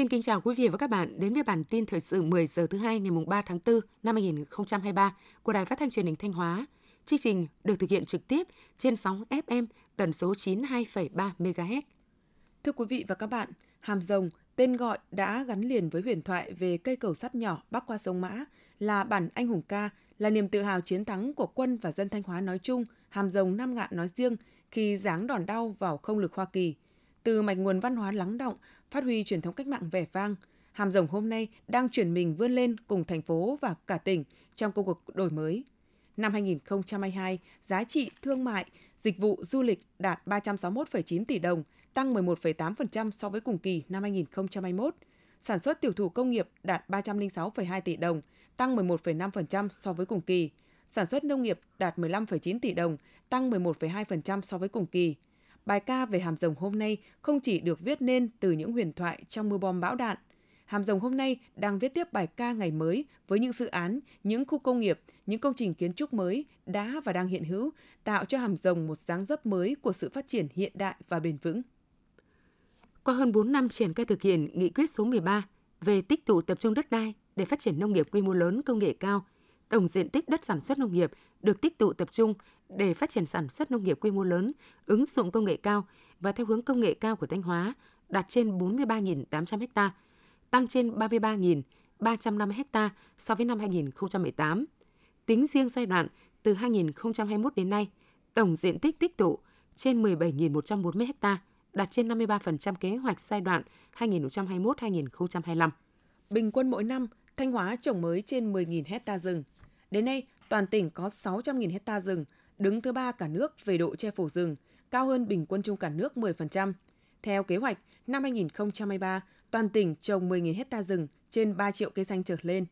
Xin kính chào quý vị và các bạn đến với bản tin thời sự 10 giờ thứ hai ngày 3 tháng 4 năm 2023 của Đài Phát thanh Truyền hình Thanh Hóa. Chương trình được thực hiện trực tiếp trên sóng FM tần số 92,3 MHz. Thưa quý vị và các bạn, Hàm Rồng, tên gọi đã gắn liền với huyền thoại về cây cầu sắt nhỏ bắc qua sông Mã, là bản anh hùng ca, là niềm tự hào chiến thắng của quân và dân Thanh Hóa nói chung, Hàm Rồng Nam Ngạn nói riêng khi giáng đòn đau vào không lực Hoa Kỳ. Từ mạch nguồn văn hóa lắng động, phát huy truyền thống cách mạng vẻ vang, Hàm Rồng hôm nay đang chuyển mình vươn lên cùng thành phố và cả tỉnh trong công cuộc đổi mới. Năm 2022, giá trị thương mại, dịch vụ du lịch đạt 361,9 tỷ đồng, tăng 11,8% so với cùng kỳ năm 2021. Sản xuất tiểu thủ công nghiệp đạt 306,2 tỷ đồng, tăng 11,5% so với cùng kỳ. Sản xuất nông nghiệp đạt 15,9 tỷ đồng, tăng 11,2% so với cùng kỳ. Bài ca về Hàm Rồng hôm nay không chỉ được viết nên từ những huyền thoại trong mưa bom bão đạn. Hàm Rồng hôm nay đang viết tiếp bài ca ngày mới với những dự án, những khu công nghiệp, những công trình kiến trúc mới đã và đang hiện hữu, tạo cho Hàm Rồng một dáng dấp mới của sự phát triển hiện đại và bền vững. Qua hơn 4 năm triển khai thực hiện nghị quyết số 13 về tích tụ tập trung đất đai để phát triển nông nghiệp quy mô lớn công nghệ cao, tổng diện tích đất sản xuất nông nghiệp được tích tụ tập trung để phát triển sản xuất nông nghiệp quy mô lớn, ứng dụng công nghệ cao và theo hướng công nghệ cao của Thanh Hóa đạt trên 43.800 ha, tăng trên 33.350 ha so với năm 2018. Tính riêng giai đoạn từ 2021 đến nay, tổng diện tích tích tụ trên 17.140 ha, đạt trên 53% kế hoạch giai đoạn 2021-2025. Bình quân mỗi năm, Thanh Hóa trồng mới trên 10.000 hecta rừng. Đến nay, toàn tỉnh có 600.000 hecta rừng, đứng thứ ba cả nước về độ che phủ rừng, cao hơn bình quân chung cả nước 10%. Theo kế hoạch, năm 2023, toàn tỉnh trồng 10.000 hecta rừng trên 3 triệu cây xanh trở lên.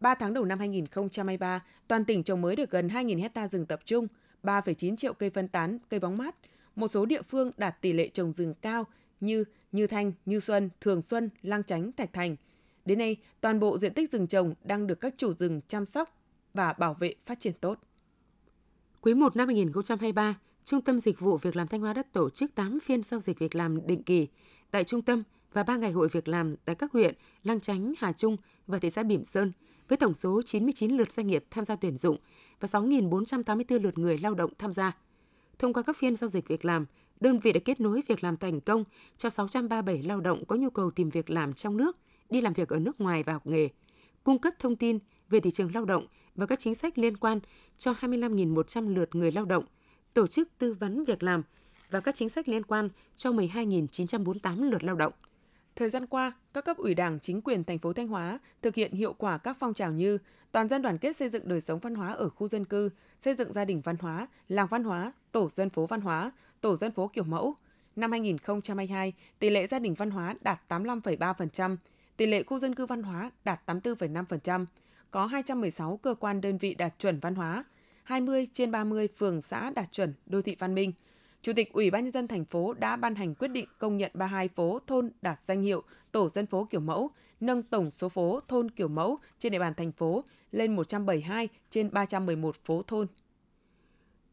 3 tháng đầu năm 2023, toàn tỉnh trồng mới được gần 2.000 hecta rừng tập trung, 3,9 triệu cây phân tán, cây bóng mát. Một số địa phương đạt tỷ lệ trồng rừng cao như Như Thanh, Như Xuân, Thường Xuân, Lang Chánh, Thạch Thành. Đến nay, toàn bộ diện tích rừng trồng đang được các chủ rừng chăm sóc và bảo vệ phát triển tốt. Quý 1 năm 2023, Trung tâm Dịch vụ Việc làm Thanh Hóa đã tổ chức 8 phiên giao dịch việc làm định kỳ tại trung tâm và 3 ngày hội việc làm tại các huyện Lang Chánh, Hà Trung và thị xã Bỉm Sơn với tổng số 99 lượt doanh nghiệp tham gia tuyển dụng và 6.484 lượt người lao động tham gia. Thông qua các phiên giao dịch việc làm, đơn vị đã kết nối việc làm thành công cho 637 lao động có nhu cầu tìm việc làm trong nước, đi làm việc ở nước ngoài và học nghề, cung cấp thông tin về thị trường lao động và các chính sách liên quan cho 25.100 lượt người lao động, tổ chức tư vấn việc làm và các chính sách liên quan cho 12.948 lượt lao động. Thời gian qua, các cấp ủy Đảng, chính quyền thành phố Thanh Hóa thực hiện hiệu quả các phong trào như toàn dân đoàn kết xây dựng đời sống văn hóa ở khu dân cư, xây dựng gia đình văn hóa, làng văn hóa, tổ dân phố văn hóa, tổ dân phố kiểu mẫu. Năm 2022, tỷ lệ gia đình văn hóa đạt 85,3%, tỷ lệ khu dân cư văn hóa đạt 84,5%, có 216 cơ quan đơn vị đạt chuẩn văn hóa, 20 trên 30 phường xã đạt chuẩn đô thị văn minh. Chủ tịch Ủy ban nhân dân thành phố đã ban hành quyết định công nhận 32 phố thôn đạt danh hiệu tổ dân phố kiểu mẫu, nâng tổng số phố thôn kiểu mẫu trên địa bàn thành phố lên 172 trên 311 phố thôn.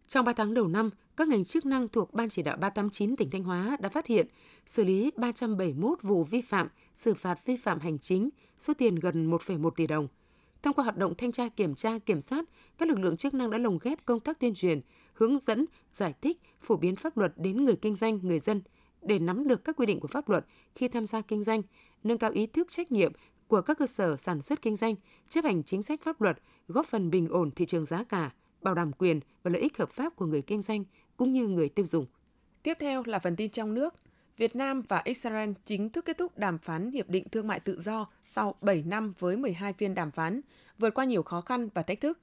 Trong 3 tháng đầu năm, các ngành chức năng thuộc Ban chỉ đạo 389 tỉnh Thanh Hóa đã phát hiện, xử lý 371 vụ vi phạm, xử phạt vi phạm hành chính, số tiền gần 1,1 tỷ đồng – Thông qua hoạt động thanh tra kiểm tra kiểm soát, các lực lượng chức năng đã lồng ghép công tác tuyên truyền, hướng dẫn, giải thích, phổ biến pháp luật đến người kinh doanh, người dân để nắm được các quy định của pháp luật khi tham gia kinh doanh, nâng cao ý thức trách nhiệm của các cơ sở sản xuất kinh doanh, chấp hành chính sách pháp luật, góp phần bình ổn thị trường giá cả, bảo đảm quyền và lợi ích hợp pháp của người kinh doanh cũng như người tiêu dùng. Tiếp theo là phần tin trong nước. Việt Nam và Israel chính thức kết thúc đàm phán Hiệp định Thương mại Tự do sau 7 năm với 12 phiên đàm phán, vượt qua nhiều khó khăn và thách thức.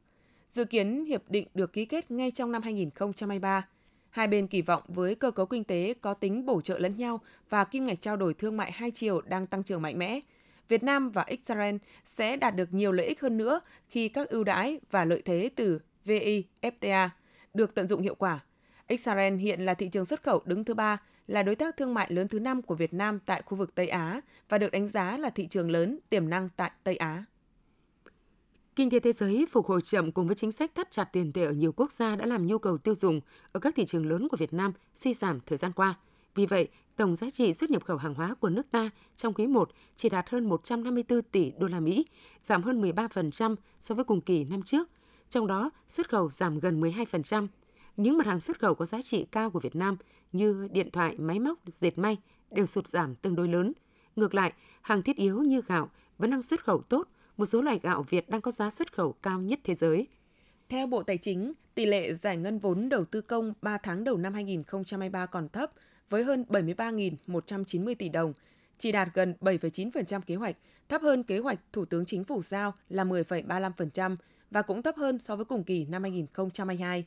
Dự kiến hiệp định được ký kết ngay trong năm 2023. Hai bên kỳ vọng với cơ cấu kinh tế có tính bổ trợ lẫn nhau và kim ngạch trao đổi thương mại hai chiều đang tăng trưởng mạnh mẽ, Việt Nam và Israel sẽ đạt được nhiều lợi ích hơn nữa khi các ưu đãi và lợi thế từ VIFTA được tận dụng hiệu quả. Israel hiện là thị trường xuất khẩu đứng thứ ba là đối tác thương mại lớn thứ năm của Việt Nam tại khu vực Tây Á và được đánh giá là thị trường lớn tiềm năng tại Tây Á. Kinh tế thế giới phục hồi chậm cùng với chính sách thắt chặt tiền tệ ở nhiều quốc gia đã làm nhu cầu tiêu dùng ở các thị trường lớn của Việt Nam suy giảm thời gian qua. Vì vậy, tổng giá trị xuất nhập khẩu hàng hóa của nước ta trong quý 1 chỉ đạt hơn 154 tỷ đô la Mỹ, giảm hơn 13% so với cùng kỳ năm trước. Trong đó, xuất khẩu giảm gần 12%. Những mặt hàng xuất khẩu có giá trị cao của Việt Nam như điện thoại, máy móc, dệt may đều sụt giảm tương đối lớn. Ngược lại, hàng thiết yếu như gạo vẫn đang xuất khẩu tốt, một số loại gạo Việt đang có giá xuất khẩu cao nhất thế giới. Theo Bộ Tài chính, tỷ lệ giải ngân vốn đầu tư công 3 tháng đầu năm 2023 còn thấp, với hơn 73.190 tỷ đồng, chỉ đạt gần 7,9% kế hoạch, thấp hơn kế hoạch Thủ tướng Chính phủ giao là 10,35% và cũng thấp hơn so với cùng kỳ năm 2022.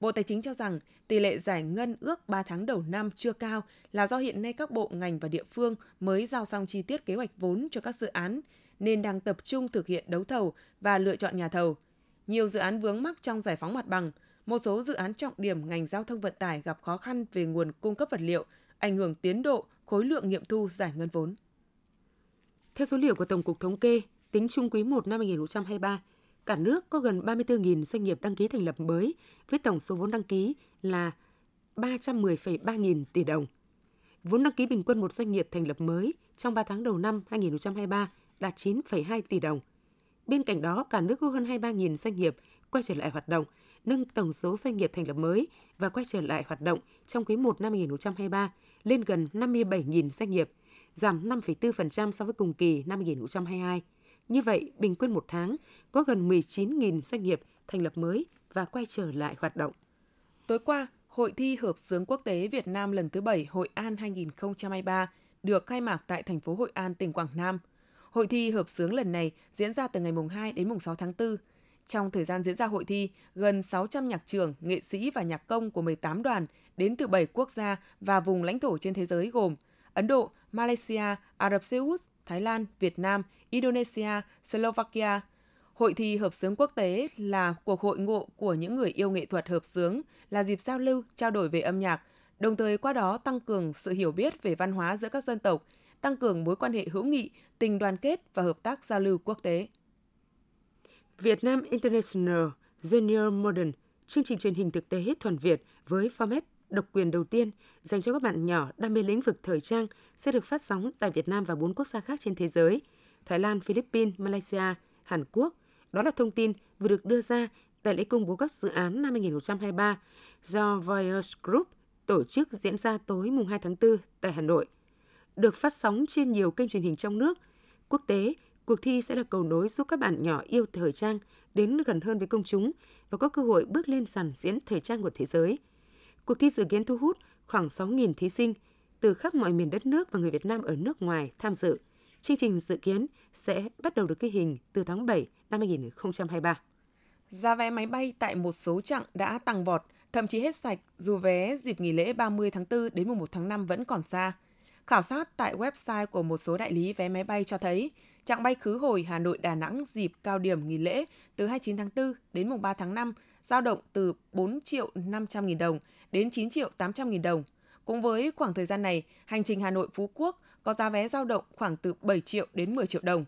Bộ Tài chính cho rằng tỷ lệ giải ngân ước 3 tháng đầu năm chưa cao là do hiện nay các bộ ngành và địa phương mới giao xong chi tiết kế hoạch vốn cho các dự án, nên đang tập trung thực hiện đấu thầu và lựa chọn nhà thầu. Nhiều dự án vướng mắc trong giải phóng mặt bằng, một số dự án trọng điểm ngành giao thông vận tải gặp khó khăn về nguồn cung cấp vật liệu, ảnh hưởng tiến độ, khối lượng nghiệm thu giải ngân vốn. Theo số liệu của Tổng cục Thống kê, tính chung quý 1 năm 2023, cả nước có gần 34.000 doanh nghiệp đăng ký thành lập mới với tổng số vốn đăng ký là 310,3 nghìn tỷ đồng. Vốn đăng ký bình quân một doanh nghiệp thành lập mới trong 3 tháng đầu năm 2023 đạt 9,2 tỷ đồng. Bên cạnh đó, cả nước có hơn 23.000 doanh nghiệp quay trở lại hoạt động, nâng tổng số doanh nghiệp thành lập mới và quay trở lại hoạt động trong quý 1 năm 2023 lên gần 57.000 doanh nghiệp, giảm 5,4% so với cùng kỳ năm 2022. Như vậy, bình quân một tháng có gần 19.000 doanh nghiệp thành lập mới và quay trở lại hoạt động. Tối qua, Hội thi Hợp sướng Quốc tế Việt Nam lần thứ 7 Hội An 2023 được khai mạc tại thành phố Hội An, tỉnh Quảng Nam. Hội thi Hợp sướng lần này diễn ra từ ngày mùng 2 đến mùng 6 tháng 4. Trong thời gian diễn ra hội thi, gần 600 nhạc trưởng, nghệ sĩ và nhạc công của 18 đoàn đến từ 7 quốc gia và vùng lãnh thổ trên thế giới gồm Ấn Độ, Malaysia, Ả Rập Xê Út, Thái Lan, Việt Nam, Indonesia, Slovakia. Hội thi hợp sướng quốc tế là cuộc hội ngộ của những người yêu nghệ thuật hợp sướng, là dịp giao lưu, trao đổi về âm nhạc, đồng thời qua đó tăng cường sự hiểu biết về văn hóa giữa các dân tộc, tăng cường mối quan hệ hữu nghị, tình đoàn kết và hợp tác giao lưu quốc tế. Việt Nam International Junior Modern, chương trình truyền hình thực tế thuần Việt với format độc quyền đầu tiên dành cho các bạn nhỏ đam mê lĩnh vực thời trang sẽ được phát sóng tại Việt Nam và bốn quốc gia khác trên thế giới, Thái Lan, Philippines, Malaysia, Hàn Quốc. Đó là thông tin vừa được đưa ra tại lễ công bố các dự án năm 2023 do Voyage Group tổ chức diễn ra tối mùng 2 tháng 4 tại Hà Nội. Được phát sóng trên nhiều kênh truyền hình trong nước, quốc tế, cuộc thi sẽ là cầu nối giúp các bạn nhỏ yêu thời trang đến gần hơn với công chúng và có cơ hội bước lên sàn diễn thời trang của thế giới – Cuộc thi dự kiến thu hút khoảng 6.000 thí sinh từ khắp mọi miền đất nước và người Việt Nam ở nước ngoài tham dự. Chương trình dự kiến sẽ bắt đầu được ghi hình từ tháng 7 năm 2023. Giá vé máy bay tại một số chặng đã tăng vọt, thậm chí hết sạch dù vé dịp nghỉ lễ 30 tháng 4 đến mùng 1 tháng 5 vẫn còn xa. Khảo sát tại website của một số đại lý vé máy bay cho thấy, chặng bay khứ hồi Hà Nội Đà Nẵng dịp cao điểm nghỉ lễ từ 29 tháng 4 đến mùng 3 tháng 5 dao động từ 4 triệu 500 nghìn đồng đến 9 triệu 800 nghìn đồng. Cũng với khoảng thời gian này, hành trình Hà Nội Phú Quốc có giá vé giao động khoảng từ 7 triệu đến 10 triệu đồng.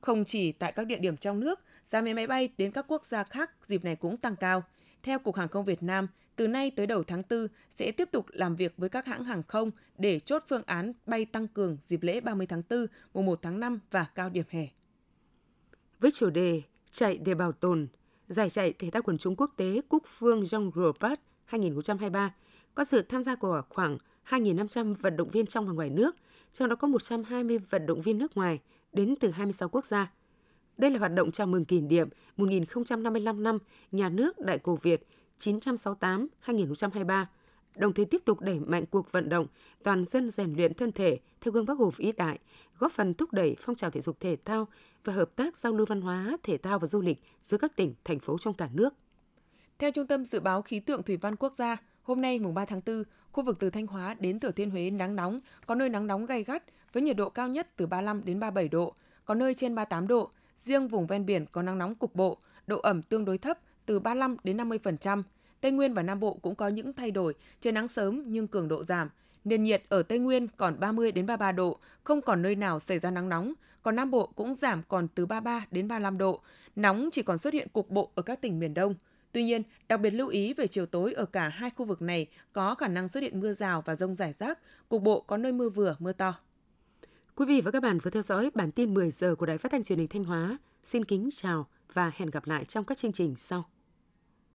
Không chỉ tại các địa điểm trong nước, giá vé máy bay đến các quốc gia khác dịp này cũng tăng cao. Theo Cục Hàng không Việt Nam, từ nay tới đầu tháng 4 sẽ tiếp tục làm việc với các hãng hàng không để chốt phương án bay tăng cường dịp lễ 30 tháng 4, mùng 1 tháng 5 và cao điểm hè. Với chủ đề Chạy để bảo tồn, giải chạy thể thao quần chúng quốc tế Cúc Phương Jean Group 2023 có sự tham gia của khoảng 2.500 vận động viên trong và ngoài nước, trong đó có 120 vận động viên nước ngoài đến từ 26 quốc gia. Đây là hoạt động chào mừng kỷ niệm 1055 năm Nhà nước Đại cổ Việt 968-2023, đồng thời tiếp tục đẩy mạnh cuộc vận động toàn dân rèn luyện thân thể theo gương Bắc Hồ vĩ đại, góp phần thúc đẩy phong trào thể dục thể thao và hợp tác giao lưu văn hóa, thể thao và du lịch giữa các tỉnh, thành phố trong cả nước. Theo Trung tâm Dự báo Khí tượng Thủy văn Quốc gia, hôm nay mùng 3 tháng 4, khu vực từ Thanh Hóa đến Thừa Thiên Huế nắng nóng, có nơi nắng nóng gay gắt với nhiệt độ cao nhất từ 35 đến 37 độ, có nơi trên 38 độ. Riêng vùng ven biển có nắng nóng cục bộ, độ ẩm tương đối thấp từ 35 đến 50%. Tây Nguyên và Nam Bộ cũng có những thay đổi, trời nắng sớm nhưng cường độ giảm. Nền nhiệt ở Tây Nguyên còn 30 đến 33 độ, không còn nơi nào xảy ra nắng nóng, còn Nam Bộ cũng giảm còn từ 33 đến 35 độ. Nóng chỉ còn xuất hiện cục bộ ở các tỉnh miền Đông. Tuy nhiên, đặc biệt lưu ý về chiều tối ở cả hai khu vực này có khả năng xuất hiện mưa rào và rông rải rác, cục bộ có nơi mưa vừa, mưa to. Quý vị và các bạn vừa theo dõi bản tin 10 giờ của Đài Phát thanh Truyền hình Thanh Hóa. Xin kính chào và hẹn gặp lại trong các chương trình sau.